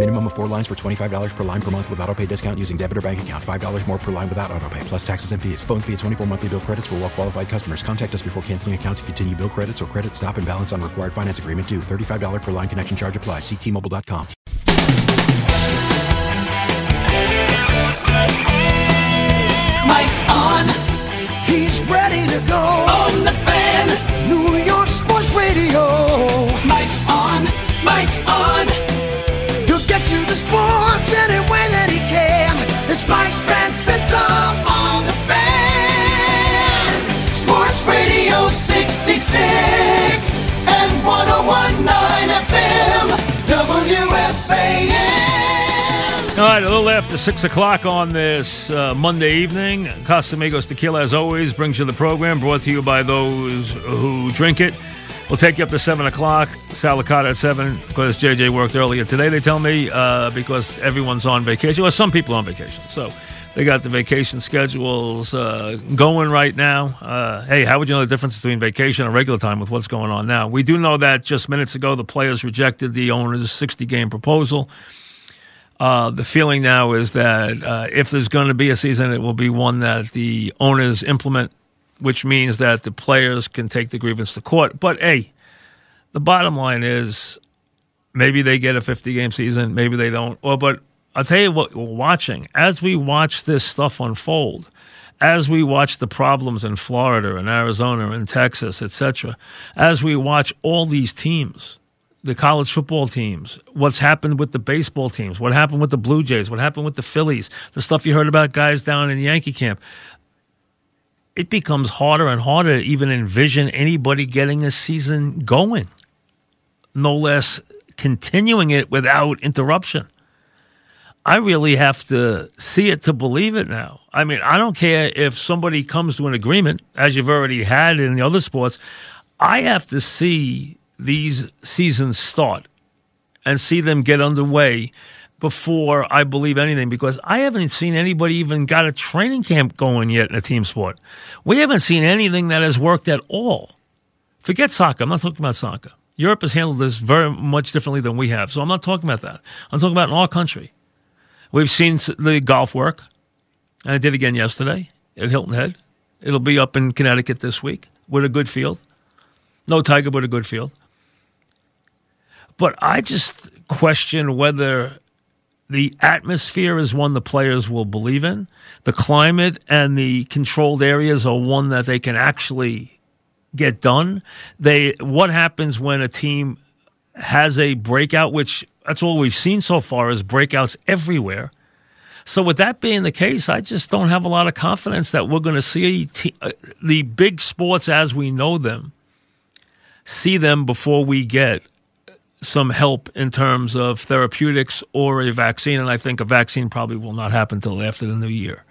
Minimum of four lines for $25 per line per month with auto pay discount using debit or bank account. $5 more per line without auto pay, plus taxes and fees. Phone fee at 24 monthly bill credits for well qualified customers. Contact us before canceling account to continue bill credits or credit stop and balance on required finance agreement due. $35 per line connection charge applies. Ctmobile.com. Mike's on. He's ready to go. On the fan. New York Sports Radio. Mike's on. Mike's on. Right, a little after 6 o'clock on this uh, Monday evening. Casamigos Tequila, as always, brings you the program brought to you by those who drink it. We'll take you up to 7 o'clock. Sal Licata at 7 because JJ worked earlier today, they tell me, uh, because everyone's on vacation. Well, some people on vacation. So they got the vacation schedules uh, going right now. Uh, hey, how would you know the difference between vacation and regular time with what's going on now? We do know that just minutes ago, the players rejected the owner's 60 game proposal. Uh, the feeling now is that uh, if there's going to be a season, it will be one that the owners implement, which means that the players can take the grievance to court. But hey, the bottom line is maybe they get a 50 game season, maybe they don't. Well, but I'll tell you what, we're watching as we watch this stuff unfold. As we watch the problems in Florida and Arizona and Texas, etc., as we watch all these teams, the college football teams, what's happened with the baseball teams, what happened with the Blue Jays, what happened with the Phillies, the stuff you heard about guys down in Yankee camp. It becomes harder and harder to even envision anybody getting a season going, no less continuing it without interruption. I really have to see it to believe it now. I mean, I don't care if somebody comes to an agreement, as you've already had in the other sports. I have to see these seasons start and see them get underway before I believe anything because I haven't seen anybody even got a training camp going yet in a team sport. We haven't seen anything that has worked at all. Forget soccer. I'm not talking about soccer. Europe has handled this very much differently than we have. So I'm not talking about that. I'm talking about in our country. We've seen the golf work, and I did again yesterday at Hilton Head. It'll be up in Connecticut this week with a good field. No Tiger, but a good field. But I just question whether the atmosphere is one the players will believe in. The climate and the controlled areas are one that they can actually get done. They what happens when a team has a breakout, which that's all we've seen so far is breakouts everywhere. So with that being the case, I just don't have a lot of confidence that we're going to see te- uh, the big sports as we know them, see them before we get some help in terms of therapeutics or a vaccine. And I think a vaccine probably will not happen until after the new year.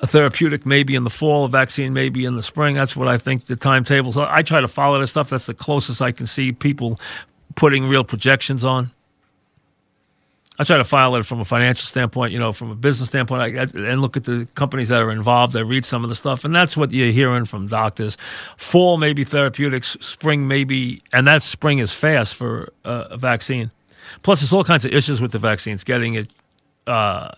A therapeutic maybe in the fall, a vaccine maybe in the spring. That's what I think the timetable. So I try to follow this stuff. That's the closest I can see people putting real projections on. I try to follow it from a financial standpoint, you know, from a business standpoint, I, and look at the companies that are involved. I read some of the stuff, and that's what you're hearing from doctors. Fall, maybe therapeutics. Spring, maybe, and that spring is fast for uh, a vaccine. Plus, there's all kinds of issues with the vaccines, getting it uh,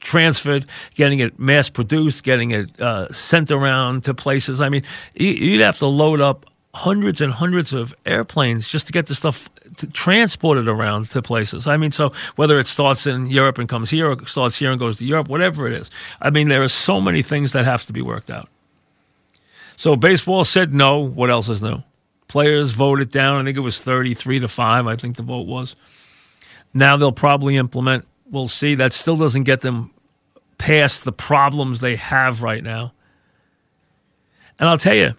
transferred, getting it mass produced, getting it uh, sent around to places. I mean, you'd have to load up hundreds and hundreds of airplanes just to get the stuff transported around to places. I mean, so whether it starts in Europe and comes here, or starts here and goes to Europe, whatever it is. I mean, there are so many things that have to be worked out. So baseball said no. What else is new? Players voted down. I think it was thirty-three to five. I think the vote was. Now they'll probably implement. We'll see. That still doesn't get them past the problems they have right now. And I'll tell you,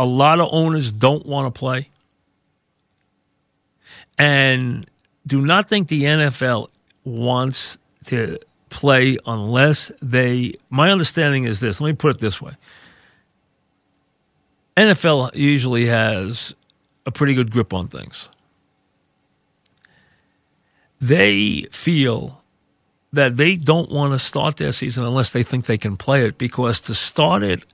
a lot of owners don't want to play. And do not think the NFL wants to play unless they. My understanding is this. Let me put it this way NFL usually has a pretty good grip on things. They feel that they don't want to start their season unless they think they can play it because to start it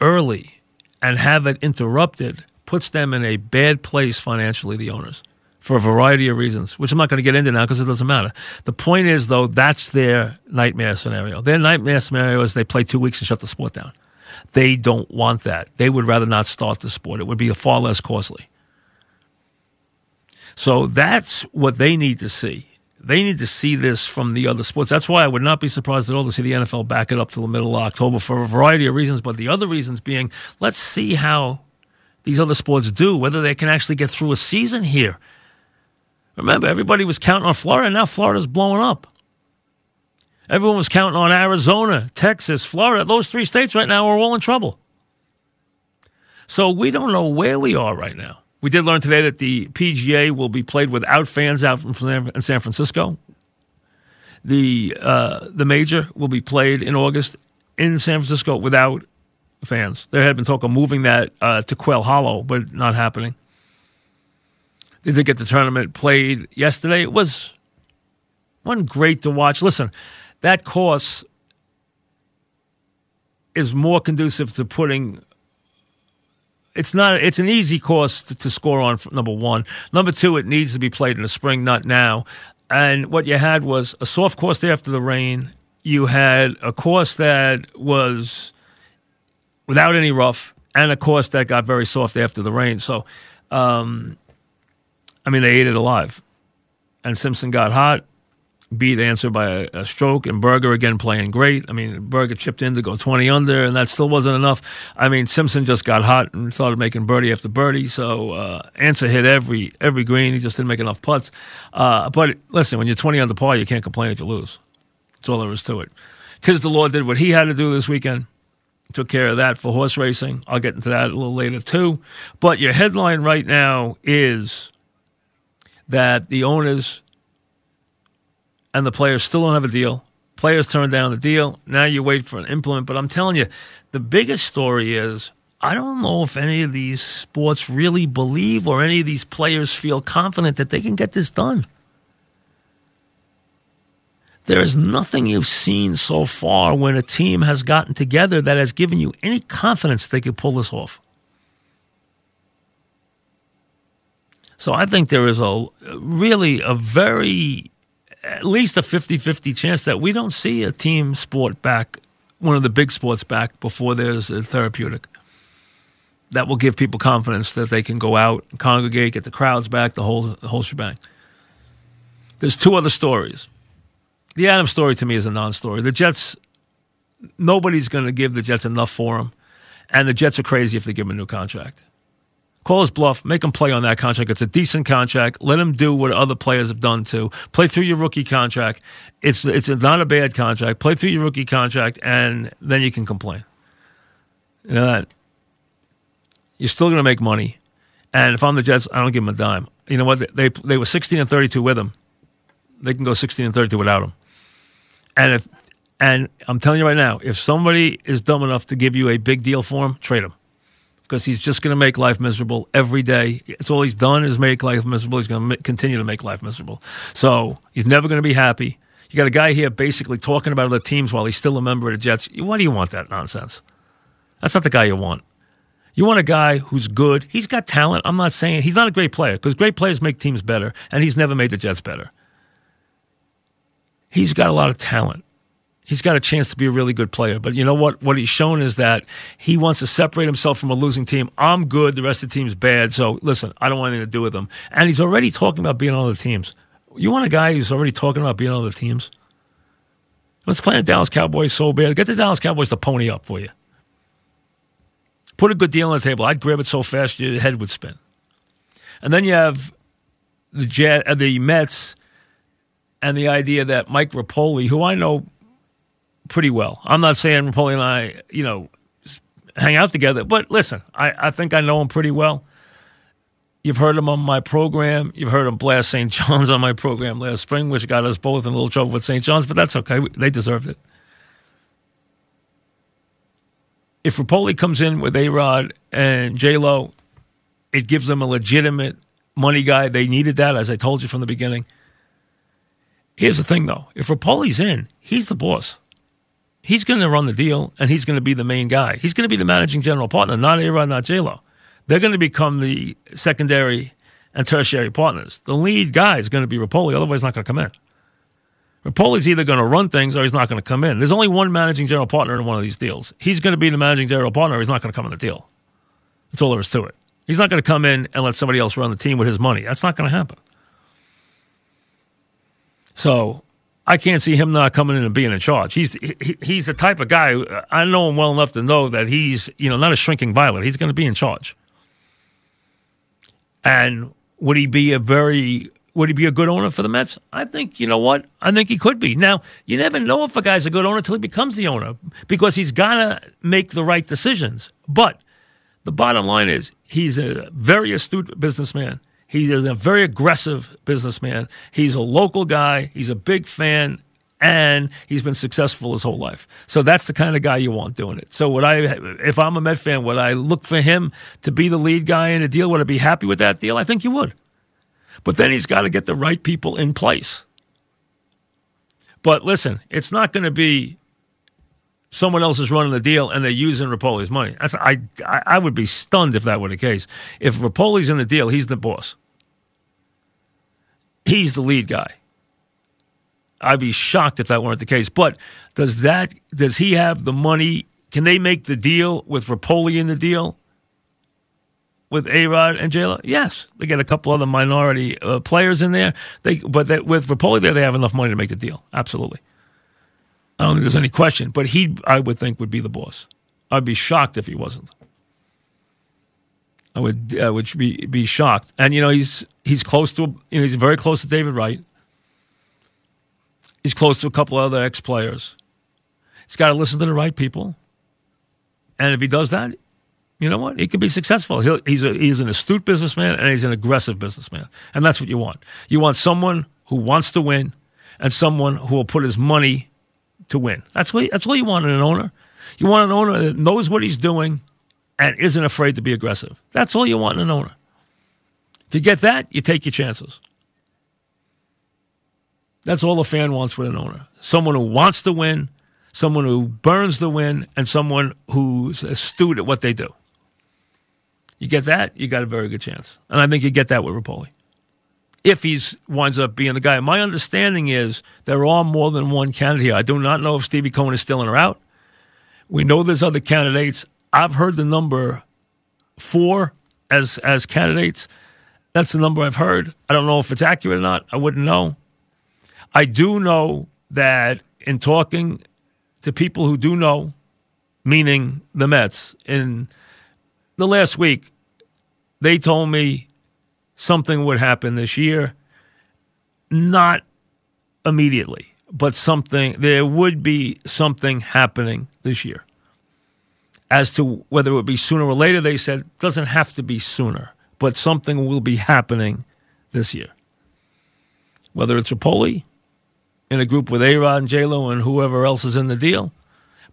early and have it interrupted puts them in a bad place financially, the owners, for a variety of reasons, which I'm not going to get into now because it doesn't matter. The point is, though, that's their nightmare scenario. Their nightmare scenario is they play two weeks and shut the sport down. They don't want that. They would rather not start the sport. It would be far less costly. So that's what they need to see. They need to see this from the other sports. That's why I would not be surprised at all to see the NFL back it up to the middle of October for a variety of reasons. But the other reasons being, let's see how these other sports do, whether they can actually get through a season here. Remember, everybody was counting on Florida. And now Florida's blowing up. Everyone was counting on Arizona, Texas, Florida. Those three states right now are all in trouble. So we don't know where we are right now. We did learn today that the PGA will be played without fans out in San Francisco. The uh, the major will be played in August in San Francisco without fans. There had been talk of moving that uh, to Quail Hollow, but not happening. They did get the tournament played yesterday. It was one great to watch. Listen, that course is more conducive to putting it's not it's an easy course to, to, score on number one. Number two it needs to be played in the spring not now. And what you had was a soft course after the rain. You had a course that was without any rough and a course that got very soft after the rain. So um, i mean they ate it alive. And simpson got hot beat Ancer by a, a, stroke, and Berger again playing great. I mean, Berger chipped in to go 20 under, and that still wasn't enough. I mean, Simpson just got hot and started making birdie after birdie. So uh, Ancer hit every every green. He just didn't make enough putts. Uh, but listen, when you're 20 under par, you can't complain if you lose. That's all there is to it. Tiz the Law did what he had to do this weekend. Took care of that for horse racing. I'll get into that a little later too. But your headline right now is that the owners and the players still don't have a deal. Players turn down the deal. Now you wait for an implement. But I'm telling you, the biggest story is I don't know if any of these sports really believe or any of these players feel confident that they can get this done. There is nothing you've seen so far when a team has gotten together that has given you any confidence they could pull this off. So I think there is a really a very at least a 50 50 chance that we don't see a team sport back, one of the big sports back, before there's a therapeutic. That will give people confidence that they can go out, congregate, get the crowds back, the whole, the whole shebang. There's two other stories. The Adams story to me is a non story. The Jets, nobody's going to give the Jets enough for him. And the Jets are crazy if they give him a new contract. Call his bluff. Make him play on that contract. It's a decent contract. Let him do what other players have done too. Play through your rookie contract. It's it's not a bad contract. Play through your rookie contract, and then you can complain. You know that you're still going to make money. And if I'm the Jets, I don't give them a dime. You know what? They they were 16 and 32 with him. They can go 16 and 32 without him. And if and I'm telling you right now, if somebody is dumb enough to give you a big deal for him, trade him because he's just going to make life miserable every day. It's all he's done is make life miserable. He's going to continue to make life miserable. So he's never going to be happy. You got a guy here basically talking about other teams while he's still a member of the Jets. Why do you want that nonsense? That's not the guy you want. You want a guy who's good. He's got talent. I'm not saying he's not a great player because great players make teams better, and he's never made the Jets better. He's got a lot of talent he's got a chance to be a really good player. But you know what? What he's shown is that he wants to separate himself from a losing team. I'm good. The rest of the team's bad. So listen, I don't want anything to do with him. And he's already talking about being on other teams. You want a guy who's already talking about being on other teams? Let's play the Dallas Cowboys so bad. Get the Dallas Cowboys to pony up for you. Put a good deal on the table. I'd grab it so fast your head would spin. And then you have the Jet, uh, the Mets and the idea that Mike Rapoli, who I know pretty well, I'm not saying Rapoli and I, you know, hang out together, but listen, I, I think I know him pretty well. You've heard him on my program. You've heard him blast St. John's on my program last spring, which got us both in a little trouble with St. John's, but that's okay. They deserved it. If Rapoli comes in with A Rod and J Lo, it gives them a legitimate money guy. They needed that, as I told you from the beginning. Here's the thing, though. If Rapoli's in, he's the boss. He's going to run the deal, and he's going to be the main guy. He's going to be the managing general partner, not A Rod, not J Lo. They're going to become the secondary and tertiary partners. The lead guy is going to be Rapoli, otherwise, he's not going to come in. Rapoli's either going to run things or he's not going to come in. There's only one managing general partner in one of these deals. He's going to be the managing general partner or he's not going to come in the deal. That's all there is to it. He's not going to come in and let somebody else run the team with his money. That's not going to happen. So I can't see him not coming in and being in charge. He's he, he's the type of guy I know him well enough to know that he's you know not a shrinking violet. He's going to be in charge. And would he be a very would he be a good owner for the Mets? I think you know what I think he could be. Now you never know if a guy's a good owner until he becomes the owner because he's got to make the right decisions. But the bottom line is he's a very astute businessman. He is a very aggressive businessman. He's a local guy. He's a big fan, and he's been successful his whole life. So that's the kind of guy you want doing it. So would I, if I'm a Met fan, would I look for him to be the lead guy in a deal? Would I be happy with that deal? I think you would. But then he's got to get the right people in place. But listen, it's not going to be someone else is running the deal and they're using Rapoli's money. That's, I, I, I would be stunned if that were the case. If Rapoli's in the deal, he's the boss. He's the lead guy. I'd be shocked if that weren't the case. But does that does he have the money? Can they make the deal with Rapoli in the deal? With A Rod and J-Lo? Yes, they get a couple other minority uh, players in there. They, but they, with Rapoli there, they have enough money to make the deal. Absolutely. I don't think there's any question. But he, I would think, would be the boss. I'd be shocked if he wasn't. I would, I would be be shocked. And you know, he's he's close to, you know, he's very close to David Wright. He's close to a couple other ex players. He's got to listen to the right people. And if he does that, you know what? He can be successful. He'll, he's a, he's an astute businessman and he's an aggressive businessman, and that's what you want. You want someone who wants to win, and someone who will put his money to win. That's what that's what you want in an owner. You want an owner that knows what he's doing and isn't afraid to be aggressive. That's all you want in an owner. If you get that, you take your chances. That's all a fan wants with an owner. Someone who wants to win, someone who burns the win, and someone who's astute at what they do. You get that, you got a very good chance. And I think you get that with Rapoli. If he winds up being the guy. My understanding is there are more than one candidate here. I do not know if Stevie Cohen is still in or out. We know there's other candidates. I've heard the number four as as candidates. That's the number I've heard. I don't know if it's accurate or not. I wouldn't know. I do know that in talking to people who do know, meaning the Mets, in the last week, they told me something would happen this year. Not immediately, but something, there would be something happening this year. As to whether it would be sooner or later, they said doesn't have to be sooner, but something will be happening this year. Whether it's Rapoli in a group with A Rod and J Lo and whoever else is in the deal.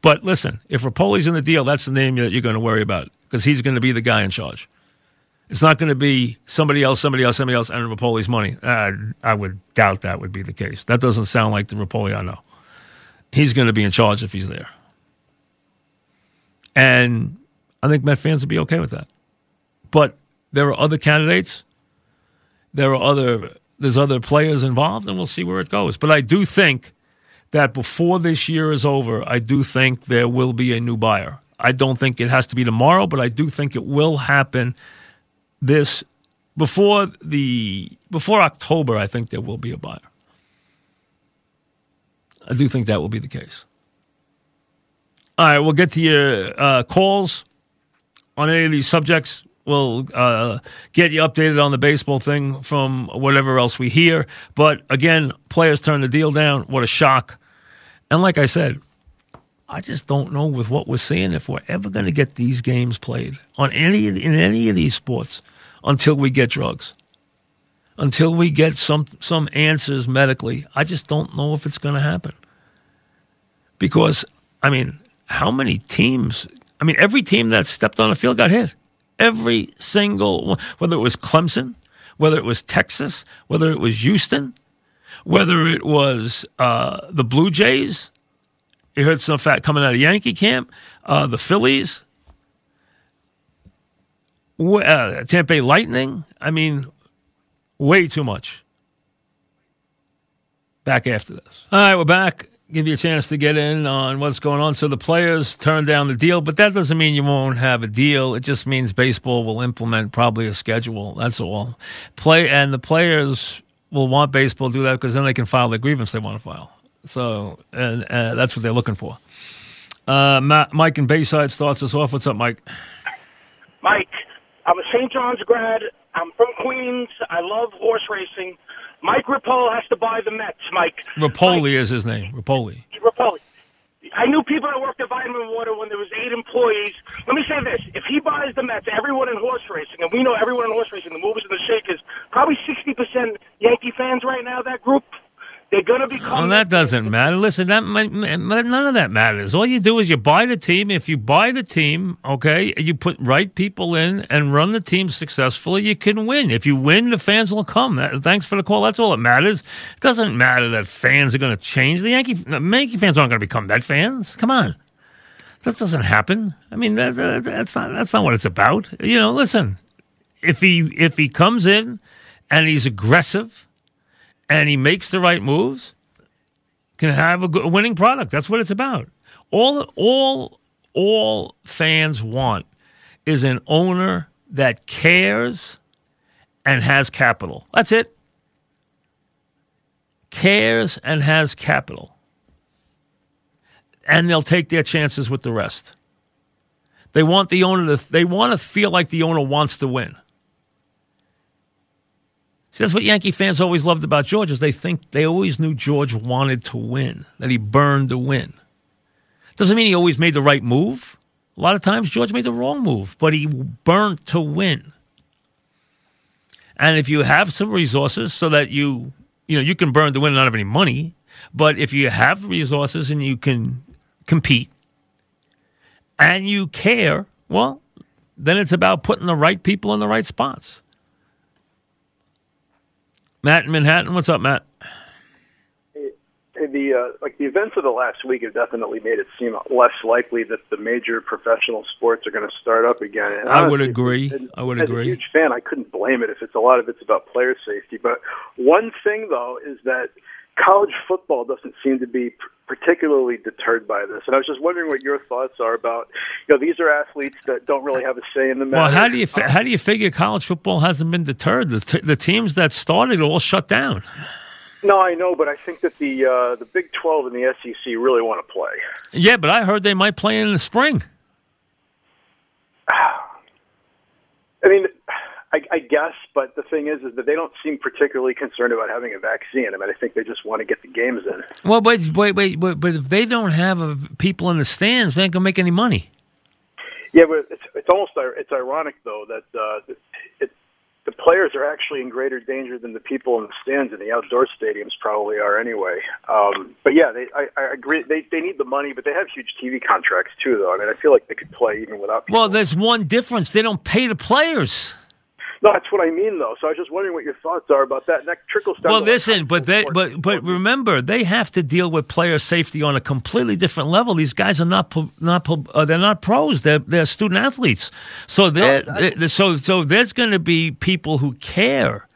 But listen, if Rapoli's in the deal, that's the name that you're going to worry about because he's going to be the guy in charge. It's not going to be somebody else, somebody else, somebody else, and Rapoli's money. Uh, I would doubt that would be the case. That doesn't sound like the Rapoli I know. He's going to be in charge if he's there. And I think Met fans would be okay with that. But there are other candidates. There are other there's other players involved, and we'll see where it goes. But I do think that before this year is over, I do think there will be a new buyer. I don't think it has to be tomorrow, but I do think it will happen this before the before October. I think there will be a buyer. I do think that will be the case. All right, we'll get to your uh, calls on any of these subjects. We'll uh, get you updated on the baseball thing from whatever else we hear. But again, players turn the deal down. What a shock. And like I said, I just don't know with what we're seeing if we're ever going to get these games played on any in any of these sports until we get drugs, until we get some some answers medically. I just don't know if it's going to happen because I mean, how many teams? I mean, every team that stepped on the field got hit. Every single one, whether it was Clemson, whether it was Texas, whether it was Houston, whether it was uh, the Blue Jays you heard some fat coming out of Yankee camp. Uh, the Phillies, uh, Tampa Bay Lightning. I mean, way too much. Back after this. All right, we're back. Give you a chance to get in on what's going on. So the players turned down the deal, but that doesn't mean you won't have a deal. It just means baseball will implement probably a schedule. That's all. Play and the players will want baseball to do that because then they can file the grievance they want to file. So and uh, that's what they're looking for. Uh, Matt, Mike in Bayside starts us off. What's up, Mike? Mike, I'm a St. John's grad. I'm from Queens. I love horse racing. Mike Repole has to buy the Mets, Mike. Repole is his name. Repole. Repole. I knew people that worked at Vitamin Water when there was eight employees. Let me say this: if he buys the Mets, everyone in horse racing, and we know everyone in horse racing, the movers and the shakers, probably sixty percent Yankee fans right now. That group. They're going to become. Well, that doesn't matter. Listen, that none of that matters. All you do is you buy the team. If you buy the team, okay, you put right people in and run the team successfully, you can win. If you win, the fans will come. That, thanks for the call. That's all that matters. It doesn't matter that fans are going to change. The Yankee, the Yankee fans aren't going to become Met fans. Come on. That doesn't happen. I mean, that, that, that's not that's not what it's about. You know, listen. If he if he comes in and he's aggressive and he makes the right moves, can have a, good, winning product. That's what it's about. All all all fans want is an owner that cares and has capital. That's it. Cares and has capital. And they'll take their chances with the rest. They want the owner to they want to feel like the owner wants to win. See, that's what Yankee fans always loved about George is they think they always knew George wanted to win, that he burned to win. Doesn't mean he always made the right move. A lot of times George made the wrong move, but he burned to win. And if you have some resources so that you, you know, you can burn to win and not have any money, but if you have resources and you can compete and you care, well, then it's about putting the right people in the right spots. Matt in Manhattan. What's up, Matt? the uh, like the events of the last week have definitely made it seem less likely that the major professional sports are going to start up again. And I would agree. I would as agree. a huge fan, I couldn't blame it if it's a lot of it's about player safety. But one thing though is that college football doesn't seem to be particularly deterred by this. And I was just wondering what your thoughts are about. You know, these are athletes that don't really have a say in the matter. Well, how do you fi- how do you figure college football hasn't been deterred? The, t- the teams that started all shut down. No, I know, but I think that the uh, the Big Twelve and the SEC really want to play. Yeah, but I heard they might play in the spring. I mean, I, I guess, but the thing is, is that they don't seem particularly concerned about having a vaccine. I mean, I think they just want to get the games in. Well, but wait, wait, wait but if they don't have a, people in the stands, they ain't gonna make any money. Yeah, but it's it's almost it's ironic though that uh, it, the players are actually in greater danger than the people in the stands in the outdoor stadiums probably are anyway. Um, but yeah, they, I, I agree. They they need the money, but they have huge TV contracts too, though. I mean, I feel like they could play even without. People. Well, there's one difference: they don't pay the players. No, that's what I mean, though. So I was just wondering what your thoughts are about that. And that trickles down. Well, listen, but they, but but remember, they have to deal with player safety on a completely different level. These guys are not not uh, they're not pros. They're they're student athletes. So they no, so so there's going to be people who care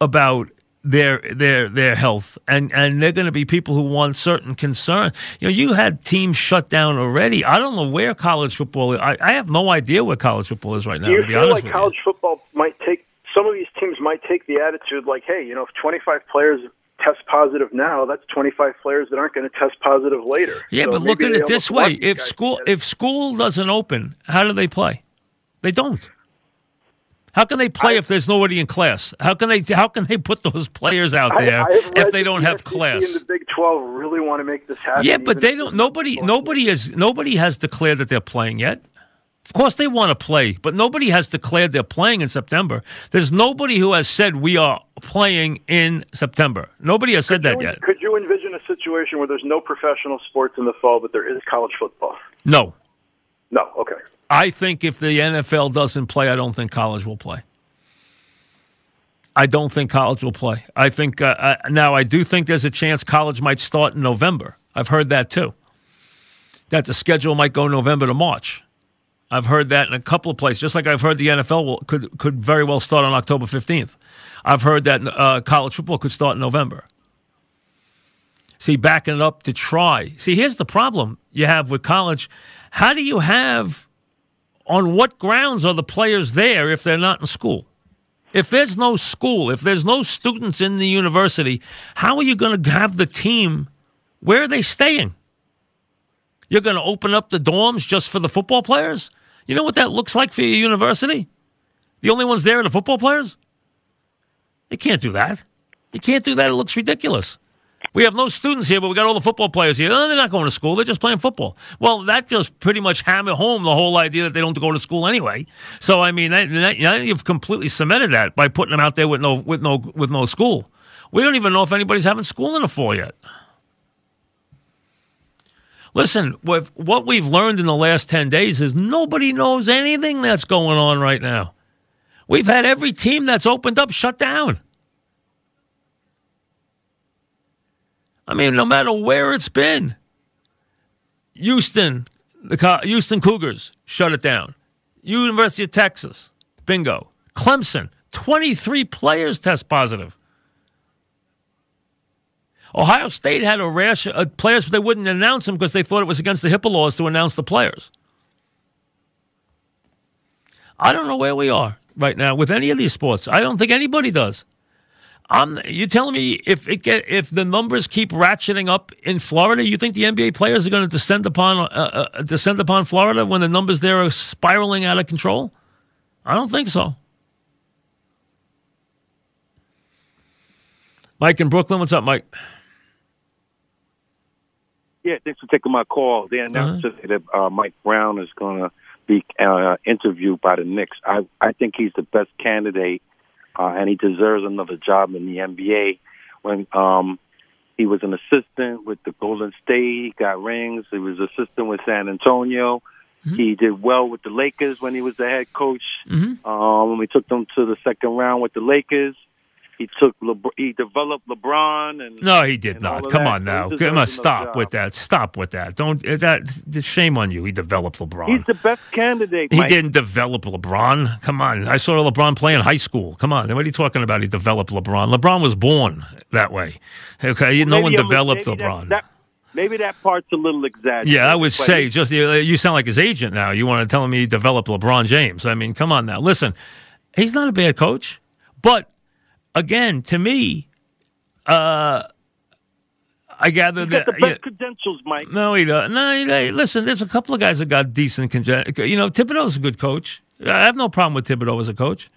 about their their their health. And and they're going to be people who want certain concern you know you had teams shut down already. I don't know where college football is. I, I have no idea where college football is right now Do you to be feel like college you. football might take some of these teams might take the attitude like hey you know if 25 players test positive now that's 25 players that aren't going to test positive later. Yeah so but look at it this way. if school if school doesn't open how do they play? They don't How can they play if there's nobody in class? How can they how can they put those players out there I, if they don't the have class? And the Big Twelve really want to make this happen. Yeah, but they don't. Nobody, nobody has, nobody has declared that they're playing yet. Of course, they want to play, but nobody has declared they're playing in September. There's nobody who has said we are playing in September. Nobody has said that you, yet. Could you envision a situation where there's no professional sports in the fall, but there is college football? No, No. Okay. I think if the NFL doesn't play, I don't think college will play. I don't think college will play. I think uh, uh, now I do think there's a chance college might start in November. I've heard that too. That the schedule might go November to March. I've heard that in a couple of places. Just like I've heard the NFL will, could could very well start on October fifteenth. I've heard that uh, college football could start in November. See, backing it up to try. See, here's the problem you have with college. How do you have on what grounds are the players there if they're not in school? If there's no school, if there's no students in the university, how are you going to have the team? Where are they staying? You're going to open up the dorms just for the football players? You know what that looks like for your university? The only ones there are the football players? You can't do that. You can't do that. It looks ridiculous. We have no students here, but we got all the football players here. They're not going to school. They're just playing football. Well, that just pretty much hammer home the whole idea that they don't go to school anyway. So, I mean, that, that, you've completely cemented that by putting them out there with no with no with no school. We don't even know if anybody's having school in the fall yet. Listen, with what we've learned in the last 10 days is nobody knows anything that's going on right now. We've had every team that's opened up shut down. I mean, no matter where it's been. Houston, the Houston Cougars shut it down. University of Texas, bingo. Clemson, 23 players test positive. Ohio State had a rash of players, but they wouldn't announce them because they thought it was against the HIPAA laws to announce the players. I don't know where we are right now with any of these sports. I don't think anybody does. I'm, you telling me if it get if the numbers keep ratcheting up in Florida, you think the NBA players are going to descend upon uh, uh, descend upon Florida when the numbers there are spiraling out of control? I don't think so. Mike in Brooklyn, what's up, Mike? Yeah, thanks for taking my call. They announced Uh-huh. that uh, Mike Brown is going to be uh, interviewed by the Knicks. I I think he's the best candidate, uh, and he deserves another job in the NBA. When um, he was an assistant with the Golden State, he got rings. He was assistant with San Antonio. He did well with the Lakers when he was the head coach. Mm-hmm. Um, when we took them to the second round with the Lakers, he took LeBron, he developed LeBron and No, he did not. Come that. on now, come on, stop job. with that. Stop with that. Don't uh, that. Shame on you. He developed LeBron. He's the best candidate. He Mike. didn't develop LeBron. Come on. I saw LeBron play in high school. Come on. What are you talking about? He developed LeBron. LeBron was born that way. Okay. no one developed LeBron. that- maybe that part's a little exaggerated. yeah, I would say just you, you sound like his agent now. You want to tell me he developed LeBron James? I mean, come on now. Listen, he's not a bad coach, but again, to me, uh, I gather he's that the best credentials, Mike. no, he doesn't. No, he, hey, listen, there's a couple of guys that got decent. Congen- you know, Thibodeau's a good coach. I have no problem with Thibodeau as a coach.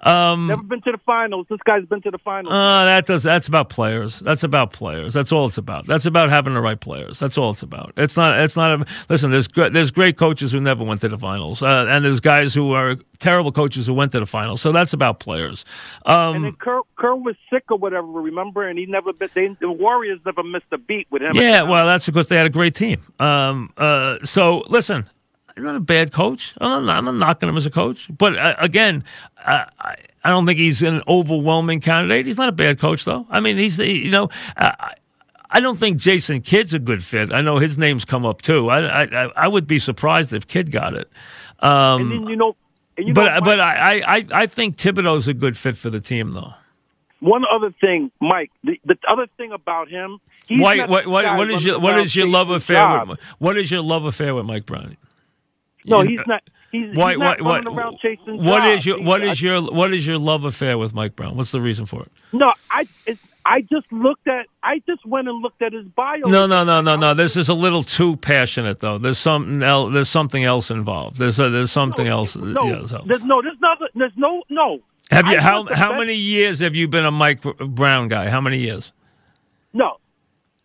Um, Never been to the finals. This guy's been to the finals. uh, that does. That's about players. That's about players. That's all it's about. That's about having the right players. That's all it's about. It's not. It's not. A, listen, there's there's great coaches who never went to the finals, uh, and there's guys who are terrible coaches who went to the finals. So that's about players. Um, and then Kerr, Kerr was sick or whatever, remember? And he never been. They, the Warriors never missed a beat with him. Yeah, well, that's because they had a great team. Um, uh, so listen, he's not a bad coach. I'm not, I'm not knocking him as a coach, but uh, again, uh, I, I don't think he's an overwhelming candidate. He's not a bad coach, though. I mean, he's you know. Uh, I, I don't think Jason Kidd's a good fit. I know his name's come up too. I I, I would be surprised if Kidd got it. Um, and then you know, and you but know, but Mike, I, I I think Thibodeau's a good fit for the team, though. one other thing, Mike. The, the other thing about him, he's Why, what, what, what is your what is your love affair with what is your love affair with Mike Brown? No, he's not. He's, Why, he's not why, running why, around chasing what jobs. is your what I- your what is your love affair with Mike Brown? What's the reason for it? No, I I just looked at. I just went and looked at his bio. No, no, no, no, no. This is a little too passionate, though. There's something else. There's something else involved. There's a, there's something else. No, yeah, so- there's no, there's no, there's no, no. Have you I how how many years have you been a Mike Brown guy? How many years? No.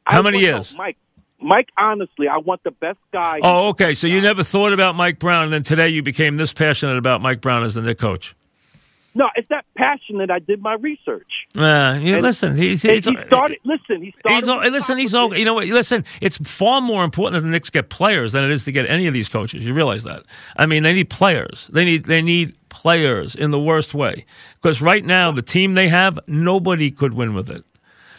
How I many no, years? Mike? Mike, honestly, I want the best guy. Oh, okay. So you never thought about Mike Brown, and then today you became this passionate about Mike Brown as the Knick coach. No, it's that passionate. I did my research. Uh, you And- listen, he's, he's, he started. Listen, he started. He's all, listen. He's all, you know what? Listen, it's far more important that the Knicks get players than it is to get any of these coaches. You realize that? I mean, they need players. They need they need players in the worst way because right now the team they have, nobody could win with it.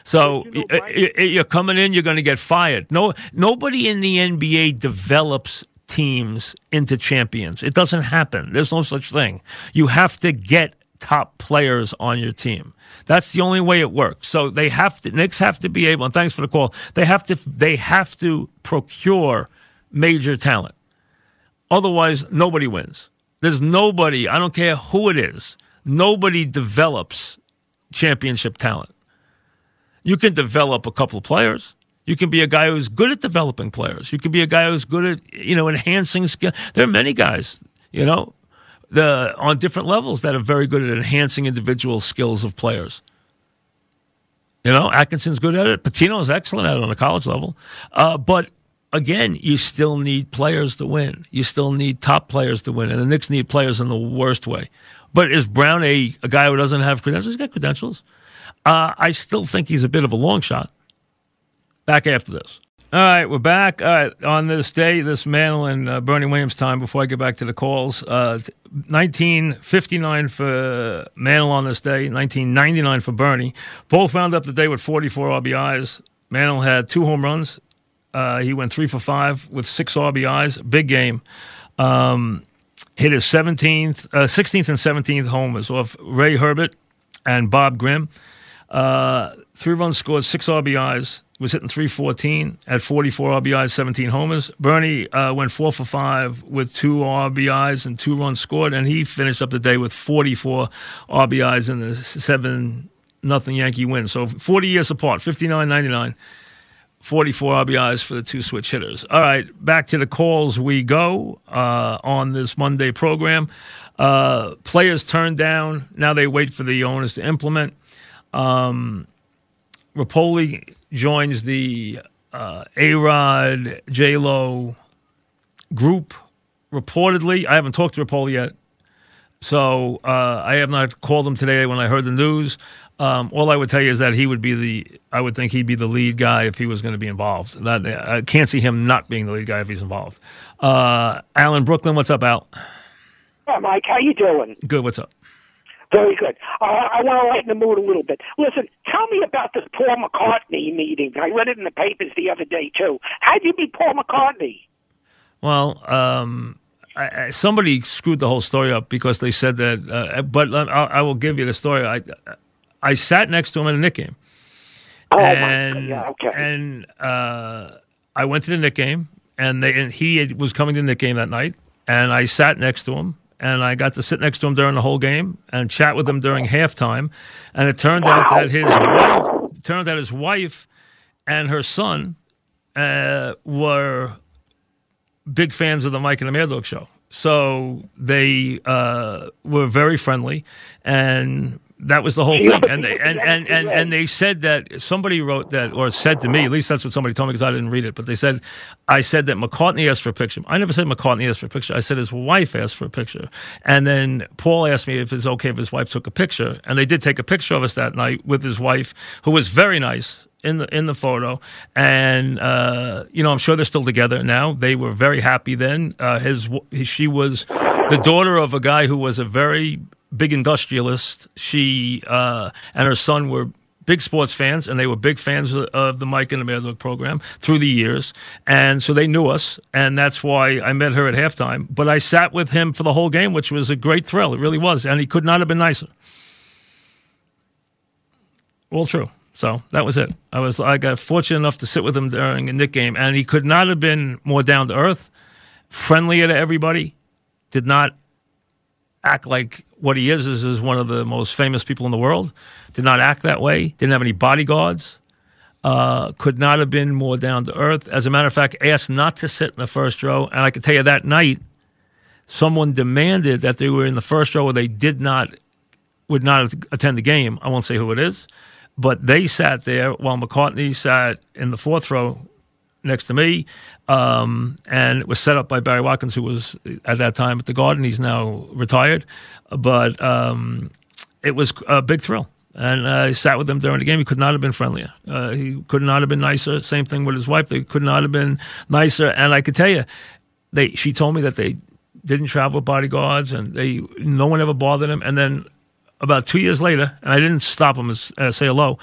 So y- y- y- you're coming in, you're going to get fired. No, nobody in the NBA develops teams into champions. It doesn't happen. There's no such thing. You have to get top players on your team. That's the only way it works. So they have to. Knicks have to be able. And thanks for the call. They have to. They have to procure major talent. Otherwise, nobody wins. There's nobody. I don't care who it is. Nobody develops championship talent. You can develop a couple of players. You can be a guy who's good at developing players. You can be a guy who's good at you know enhancing skill. There are many guys, you know, the on different levels that are very good at enhancing individual skills of players. You know, Atkinson's good at it. Pitino's excellent at it on the college level. Uh, but again, you still need players to win. You still need top players to win, and the Knicks need players in the worst way. But is Brown a, a guy who doesn't have credentials? He's got credentials. Uh, I still think he's a bit of a long shot. Back after this. All right, we're back. Right, on this day, this and uh, Bernie Williams time, before I get back to the calls, uh, 1959 for Mantle on this day, 1999 for Bernie. Both wound up the day with 44 RBIs. Mantle had two home runs. Uh, he went three for five with six RBIs. Big game. Um, hit his 17th, uh, 16th and 17th homers off Ray Herbert and Bob Grim. Uh, three runs scored, six RBIs. Was hitting 314 at 44 RBIs, 17 homers. Bernie uh, went four for five with two RBIs and two runs scored, and he finished up the day with 44 RBIs in the seven nothing Yankee win. So 40 years apart, 59 99. 44 RBIs for the two switch hitters. All right, back to the calls we go uh, on this Monday program. Uh, players turned down. Now they wait for the owners to implement. Um, Rapoli joins the uh, A Rod J Lo group reportedly. I haven't talked to Rapoli yet, so uh, I have not called him today when I heard the news. Um, all I would tell you is that he would be the. I would think he'd be the lead guy if he was going to be involved. That I can't see him not being the lead guy if he's involved. Uh, Alan Brooklyn, what's up, Al? Hi, Mike, how you doing? Good. What's up? Very good. Uh, I want to lighten the mood a little bit. Listen, tell me about this Paul McCartney meeting. I read it in the papers the other day too. How'd you meet Paul McCartney? Well, um, I, I, somebody screwed the whole story up because they said that. Uh, but I, I will give you the story. I I sat next to him at a Knick game, Oh, my and God. Yeah, okay. and uh, I went to the Knick game, and they and he was coming to the Knick game that night, and I sat next to him. And I got to sit next to him during the whole game and chat with him during halftime. And it turned out that his wife, turned out his wife and her son uh, were big fans of the Mike and the Mad show. So they uh, were very friendly, and that was the whole thing. And they, and, and, and, and they said that somebody wrote that, or said to me, at least that's what somebody told me because I didn't read it, but they said, I said that McCartney asked for a picture. I never said McCartney asked for a picture. I said his wife asked for a picture. And then Paul asked me if it's okay if his wife took a picture. And they did take a picture of us that night with his wife, who was very nice in the in the photo, and uh, you know I'm sure they're still together now. They were very happy then. Uh, his she was the daughter of a guy who was a very big industrialist. She uh, and her son were big sports fans, and they were big fans of, of the Mike and the Mad Dog program through the years, and so they knew us, and that's why I met her at halftime. But I sat with him for the whole game, which was a great thrill. It really was, and he could not have been nicer. All true. So that was it. I was I got fortunate enough to sit with him during a Knick game, and he could not have been more down to earth, friendlier to everybody. Did not act like what he is is, is one of the most famous people in the world. Did not act that way. Didn't have any bodyguards. Uh, could not have been more down to earth. As a matter of fact, asked not to sit in the first row. And I can tell you that night, someone demanded that they were in the first row or they did not would not attend the game. I won't say who it is, but they sat there while McCartney sat in the fourth row next to me, um, and it was set up by Barry Watkins, who was at that time at the Garden. He's now retired, but um, it was a big thrill. And uh, I sat with him during the game. He could not have been friendlier. Uh, he could not have been nicer. Same thing with his wife. They could not have been nicer. And I could tell you, they. She told me that they didn't travel with bodyguards, and they no one ever bothered him. And then about two years later, and I didn't stop him and uh, say hello.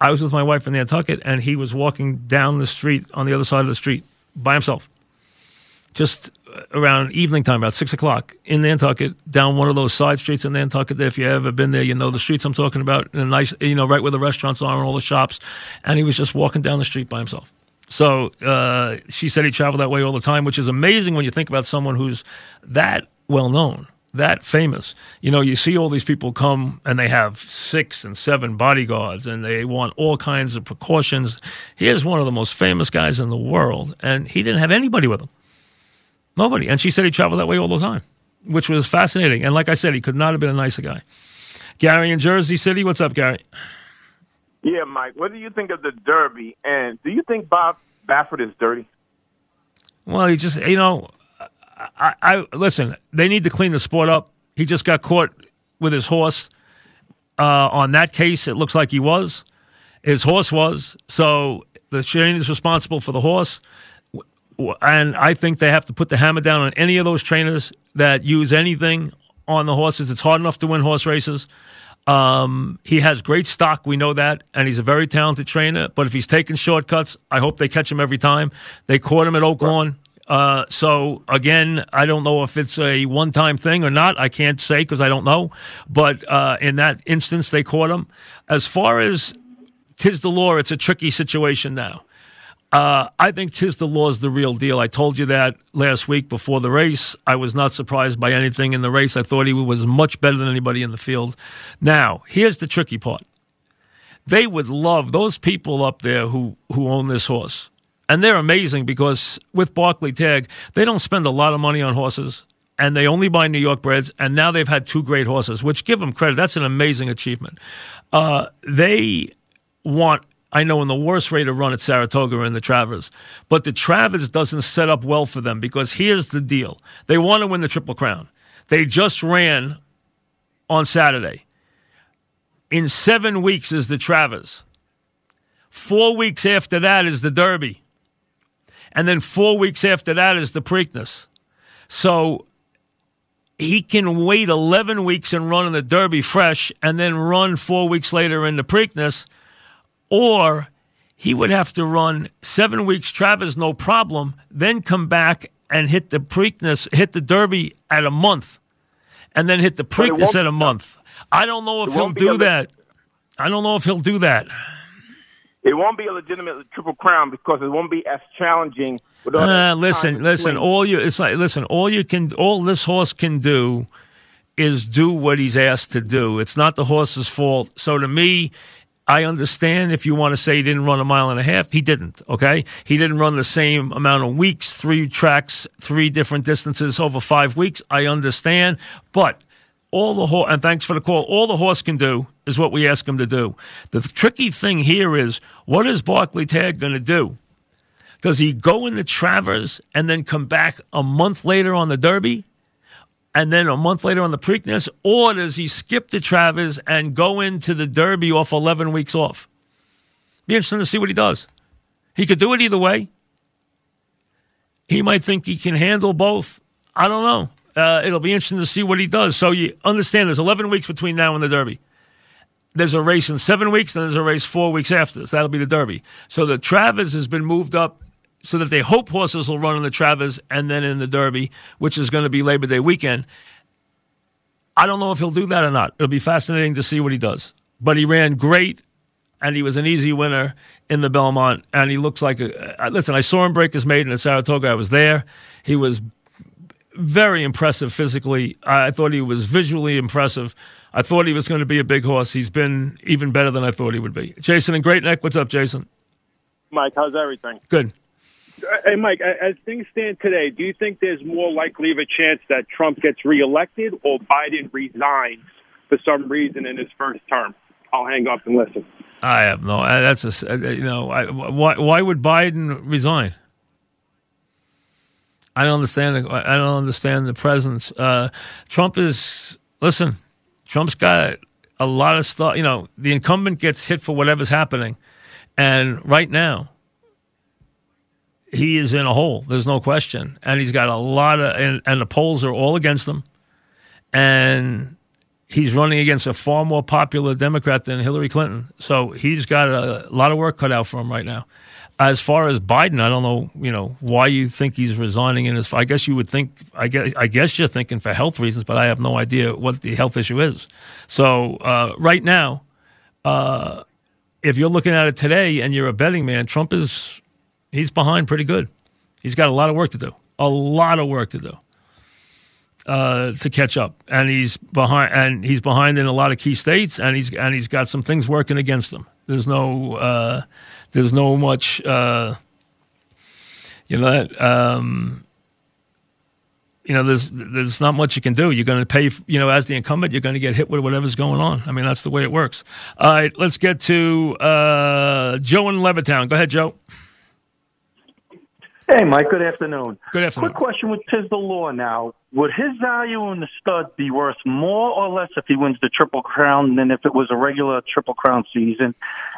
I was with my wife in Nantucket, and he was walking down the street on the other side of the street by himself, just around evening time, about six o'clock in Nantucket, down one of those side streets in Nantucket. If you ever been there, you know the streets I'm talking about. And nice, you know, right where the restaurants are and all the shops. And he was just walking down the street by himself. So uh, she said he traveled that way all the time, which is amazing when you think about someone who's that well known, that famous. You know, you see all these people come and they have six and seven bodyguards and they want all kinds of precautions. Here's one of the most famous guys in the world, and he didn't have anybody with him. Nobody. And she said he traveled that way all the time, which was fascinating. And like I said, he could not have been a nicer guy. Gary in Jersey City, what's up, Gary? Yeah, Mike. What do you think of the Derby? And do you think Bob Baffert is dirty? Well, he just, you know, I, I listen. They need to clean the sport up. He just got caught with his horse. Uh, on that case, it looks like he was. His horse was. So the trainer is responsible for the horse. And I think they have to put the hammer down on any of those trainers that use anything on the horses. It's hard enough to win horse races. Um, he has great stock, we know that, and he's a very talented trainer. But if he's taking shortcuts, I hope they catch him every time. They caught him at Oaklawn. Uh, so again, I don't know if it's a one-time thing or not. I can't say because I don't know. But uh, in that instance, they caught him. As far as Tiz the Law, it's a tricky situation now. Uh, I think Tiz the Law is the real deal. I told you that last week before the race. I was not surprised by anything in the race. I thought he was much better than anybody in the field. Now, here's the tricky part. They would love those people up there who, who own this horse. And they're amazing because with Barclay Tagg, they don't spend a lot of money on horses and they only buy New York breds. And now they've had two great horses, which give them credit. That's an amazing achievement. Uh, they want I know in the worst way to run at Saratoga in the Travers. But the Travers doesn't set up well for them because here's the deal. They want to win the Triple Crown. They just ran on Saturday. In seven weeks is the Travers. Four weeks after that is the Derby. And then four weeks after that is the Preakness. So he can wait 11 weeks and run in the Derby fresh and then run four weeks later in the Preakness – or he would have to run seven weeks Travers, no problem, then come back and hit the Preakness, hit the Derby at a month, and then hit the Preakness at a month. I don't know if he'll do that. I don't know if he'll do that. It won't be a legitimate triple crown because it won't be as challenging. Uh, listen, listen. All you it's like listen. All you can, all this horse can do, is do what he's asked to do. It's not the horse's fault. So to me, I understand if you want to say he didn't run a mile and a half. He didn't, okay? He didn't run the same amount of weeks, three tracks, three different distances over five weeks. I understand. But all the horse, and thanks for the call, all the horse can do is what we ask him to do. The tricky thing here is what is Barclay Tagg going to do? Does he go in the Travers and then come back a month later on the Derby? and then a month later on the Preakness, or does he skip the Travers and go into the Derby off 11 weeks off? Be interesting to see what he does. He could do it either way. He might think he can handle both. I don't know. Uh, it'll be interesting to see what he does. So you understand there's 11 weeks between now and the Derby. There's a race in seven weeks, then there's a race four weeks after. So that'll be the Derby. So the Travers has been moved up so that they hope horses will run in the Travers and then in the Derby, which is going to be Labor Day weekend. I don't know if he'll do that or not. It'll be fascinating to see what he does. But he ran great, and he was an easy winner in the Belmont. And he looks like a uh, listen. I saw him break his maiden at Saratoga. I was there. He was very impressive physically. I thought he was visually impressive. I thought he was going to be a big horse. He's been even better than I thought he would be. Jason and Great Neck, what's up, Jason? Mike, how's everything? Good. Hey, Mike, as things stand today, do you think there's more likely of a chance that Trump gets reelected or Biden resigns for some reason in his first term? I'll hang up and listen. I have no. uh, That's a. s- uh, You know, I, why? Why would Biden resign? I don't understand. the- I don't understand the presence. Uh, Trump is. Listen, Trump's got a lot of stuff. You know, the incumbent gets hit for whatever's happening, and right now, he is in a hole. There's no question, and he's got a lot of. And, and the polls are all against him, and he's running against a far more popular Democrat than Hillary Clinton. So he's got a lot of work cut out for him right now. As far as Biden, I don't know, you know, why you think he's resigning in his. I guess you would think. I guess. I guess you're thinking for health reasons, but I have no idea what the health issue is. So uh, right now, uh, if you're looking at it today and you're a betting man, Trump is he's behind pretty good. He's got a lot of work to do. A lot of work to do uh, to catch up, and he's behind. And he's behind in a lot of key states, and he's and he's got some things working against him. There's no uh, there's no much uh, you know that um, you know there's there's not much you can do. You're going to pay you know as the incumbent, you're going to get hit with whatever's going on. I mean that's the way it works. All right, let's get to uh, Joe in Levittown. Go ahead, Joe. Hey, Mike. Good afternoon. Good afternoon. Quick question with Tiz the Law now. Would his value in the stud be worth more or less if he wins the Triple Crown than if it was a regular Triple Crown season?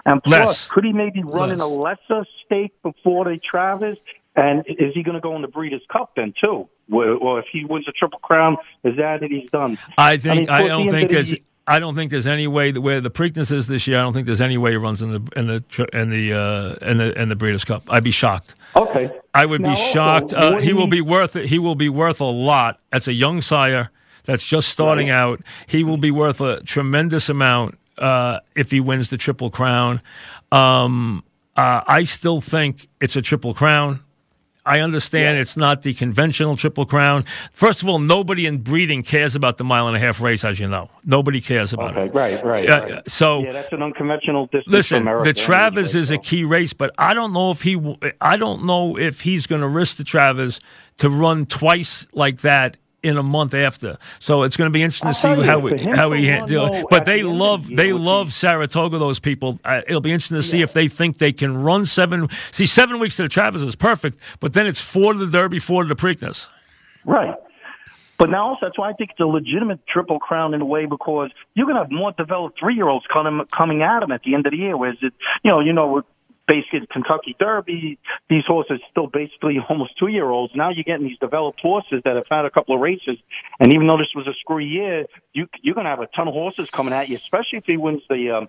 And plus, Less. could he maybe run in a lesser stake before the Travers? And is he going to go in the Breeders' Cup then too? Or if he wins the Triple Crown, is that it? He's done. I think mean, I, don't think the there's I don't think there's any way that where the Preakness is this year. I don't think there's any way he runs in the in the in the uh, in the in the Breeders' Cup. I'd be shocked. Okay. I would Now, be also, shocked. Uh, he will be worth it. He will be worth a lot. As a young sire that's just starting out, he will be worth a tremendous amount uh, if he wins the Triple Crown. Um, uh, I still think it's a Triple Crown. I understand it's not the conventional Triple Crown. First of all, nobody in breeding cares about the mile and a half race, as you know. Nobody cares about Okay, it. right, right, Uh, right. So yeah, that's an unconventional distance. Listen, America the Travers is a key race, but I don't know if he. I don't know if he's going to risk the Travers to run twice like that in a month after. So it's going to be interesting to see how we, how we handle. But they love the they love Saratoga. Those people. Uh, it'll be interesting to see if they think they can run seven. See, seven weeks to the Travers is perfect, but then it's four to the Derby, four to the Preakness. Right. But now also, that's why I think it's a legitimate triple crown in a way because you're going to have more developed three year olds coming coming at him at the end of the year. Whereas it, you know, you know, basically Kentucky Derby, these horses still basically almost two year olds. Now you're getting these developed horses that have had a couple of races, and even though this was a screwy year, you you're going to have a ton of horses coming at you, especially if he wins the. Um,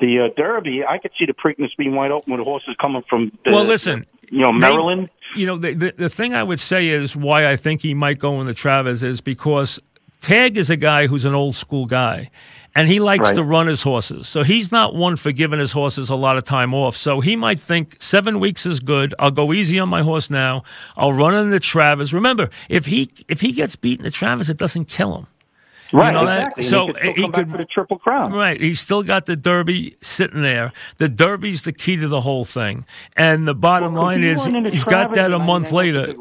the uh, Derby, I could see the Preakness being wide open with horses coming from. The, well, listen, you know, they- Maryland. you know, the, the the thing I would say is why I think he might go in the Travers is because Tagg is a guy who's an old school guy. And he likes Right. to run his horses. So he's not one for giving his horses a lot of time off. So he might think seven weeks is good. I'll go easy on my horse now. I'll run in the Travers. Remember, if he if he gets beaten the Travers, it doesn't kill him. You Right, know that? exactly. And So he could he could for the triple crown. Right. He's still got the Derby sitting there. The Derby's the key to the whole thing. And the bottom Well, line is he's got that a month then have a later.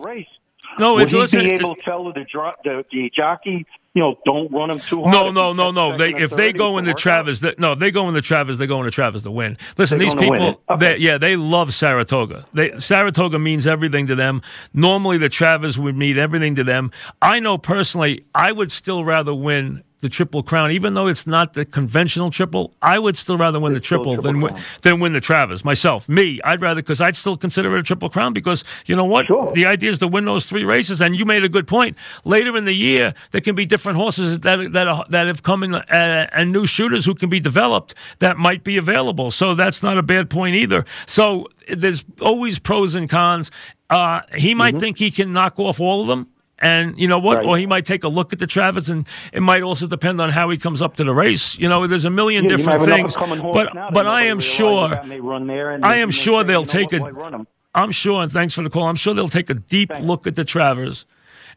No, Would it's he listen. be able to tell the, the the jockey, you know, don't run them too hard? No, no, no, no. They if they go can in the work. Travers, they, no, if they go in the Travers, they go in the Travers to win. Listen, They're these people. Okay. they, yeah, they love Saratoga. They, Saratoga means everything to them. Normally, the Travers would mean everything to them. I know personally, I would still rather win the Triple Crown, even though it's not the conventional triple. I would still rather win the triple, than win, than win the Travers myself. Me, I'd rather because I'd still consider it a Triple Crown because you know what? The idea is to win those three races, and you made a good point. Later in the year, there can be different horses that that are, that have come in uh, and new shooters who can be developed that might be available. So that's not a bad point either. So there's always pros and cons. Uh, he might think he can knock off all of them. And you know what? Right. Or he might take a look at the Travers, and it might also depend on how he comes up to the race. You know, there's a million Yeah, different might have an things. But but I am sure run there and I am sure they'll take what, a. why run him? I'm sure, and thanks for the call. I'm sure they'll take a deep look at the Travers,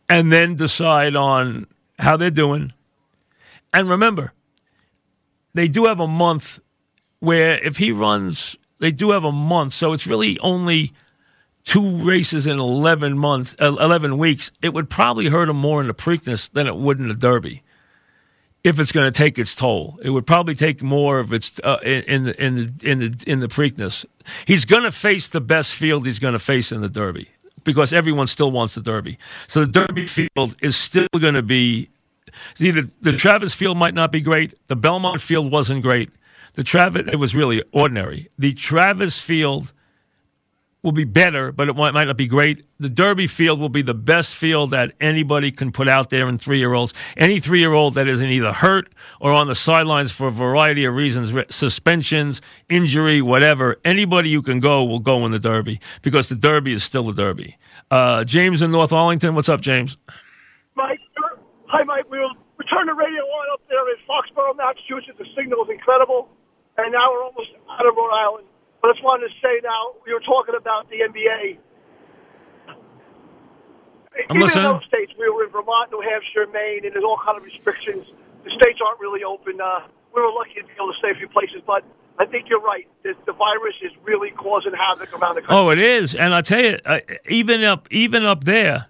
and then decide on how they're doing. And remember, they do have a month where if he runs, they do have a month, so it's really only two races in 11 months, uh, 11 weeks. It would probably hurt him more in the Preakness than it would in the Derby. If it's going to take its toll, it would probably take more of its uh, in, in the in the in the in the Preakness. He's going to face the best field he's going to face in the Derby because everyone still wants the Derby. So the Derby field is still going to be. See, the, the Travers field might not be great. The Belmont field wasn't great. The Travers it was really ordinary. The Travers field will be better, but it might, not be great. The Derby field will be the best field that anybody can put out there in three year olds. Any three year old that isn't either hurt or on the sidelines for a variety of reasons suspensions, injury, whatever anybody you can go will go in the Derby because the Derby is still the Derby. Uh, James in North Arlington, what's up, James? Mike, hi, Mike. We will return the radio on up there in Foxborough, Massachusetts. The signal is incredible, and now we're almost out of Rhode Island. I just wanted to say now, you were talking about the NBA. I'm Even listening. in those states, we were in Vermont, New Hampshire, Maine, and there's all kind of restrictions. The states aren't really open. Uh, we were lucky to be able to stay a few places, but I think you're right. The, the virus is really causing havoc around the country. Oh, it is, and I tell you, uh, even up, even up there,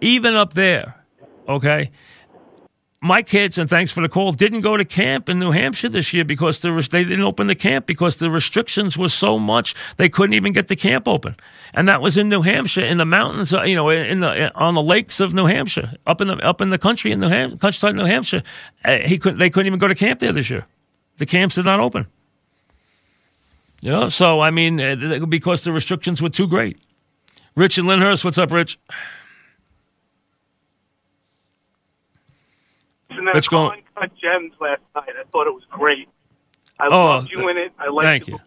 even up there, okay. My kids, and thanks for the call, didn't go to camp in New Hampshire this year because they didn't open the camp because the restrictions were so much they couldn't even get the camp open, and that was in New Hampshire, in the mountains, uh, you know, in the on the lakes of New Hampshire, up in the up in the country in New Hampshire, countryside New Hampshire. Uh, he couldn't, they couldn't even go to camp there this year. The camps did not open. You know, so I mean, uh, because the restrictions were too great. Rich and Lyndhurst, what's up, Rich? And then Let's go. caught Uncut Gems last night. I thought it was great. I Oh, loved you in it. I liked Thank you.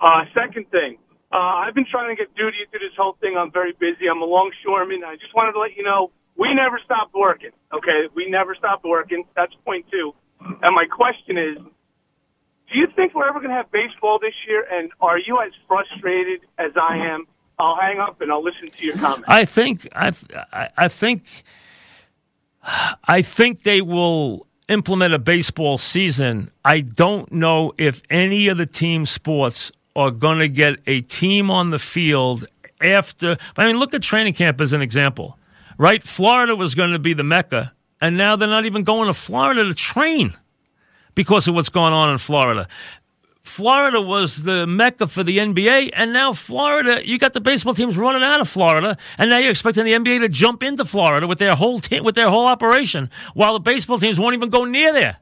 Uh, second thing, uh, I've been trying to get duty through this whole thing. I'm very busy. I'm a longshoreman. I just wanted to let you know we never stopped working. Okay, we never stopped working. That's point two. And my question is, do you think we're ever going to have baseball this year? And are you as frustrated as I am? I'll hang up and I'll listen to your comments. I think I, I I think I think they will implement a baseball season. I don't know if any of the team sports are going to get a team on the field after. I mean, look at training camp as an example, right? Florida was going to be the mecca, and now they're not even going to Florida to train because of what's going on in Florida. Florida was the mecca for the NBA, and now Florida, you got the baseball teams running out of Florida, and now you're expecting the NBA to jump into Florida with their whole team, with their whole operation, while the baseball teams won't even go near there.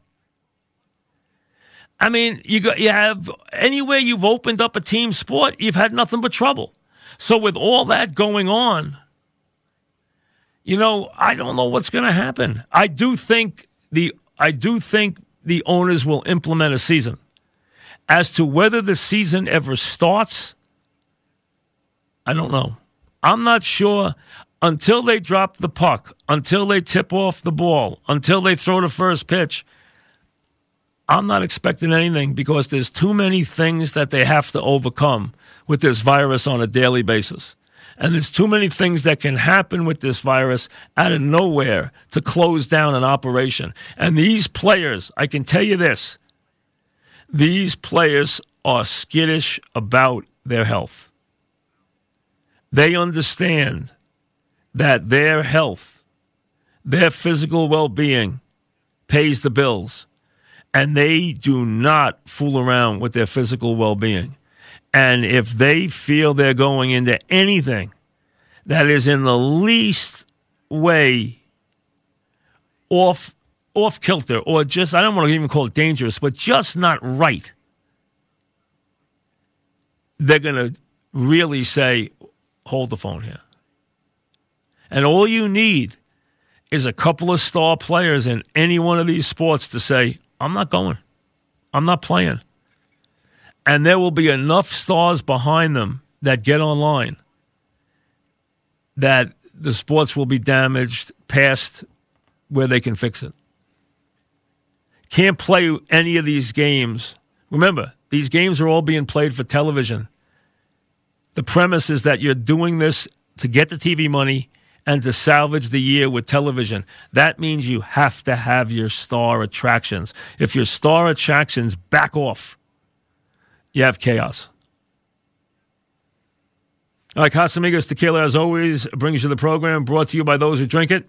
I mean, you got you have anywhere you've opened up a team sport, you've had nothing but trouble. So with all that going on, you know, I don't know what's going to happen. I do think the I do think the owners will implement a season. As to whether the season ever starts, I don't know. I'm not sure until they drop the puck, until they tip off the ball, until they throw the first pitch. I'm not expecting anything because there's too many things that they have to overcome with this virus on a daily basis. And there's too many things that can happen with this virus out of nowhere to close down an operation. And these players, I can tell you this these players are skittish about their health. They understand that their health, their physical well being, pays the bills. And they do not fool around with their physical well being. And if they feel they're going into anything that is in the least way off off kilter or just I don't want to even call it dangerous, but just not right, they're going to really say, hold the phone here. And all you need is a couple of star players in any one of these sports to say, I'm not going. I'm not playing. And there will be enough stars behind them that get online that the sports will be damaged past where they can fix it. Can't play any of these games. Remember, these games are all being played for television. The premise is that you're doing this to get the TV money and to salvage the year with television. That means you have to have your star attractions. If your star attractions back off, you have chaos. All right, Casamigos Tequila, as always, brings you the program brought to you by those who drink it.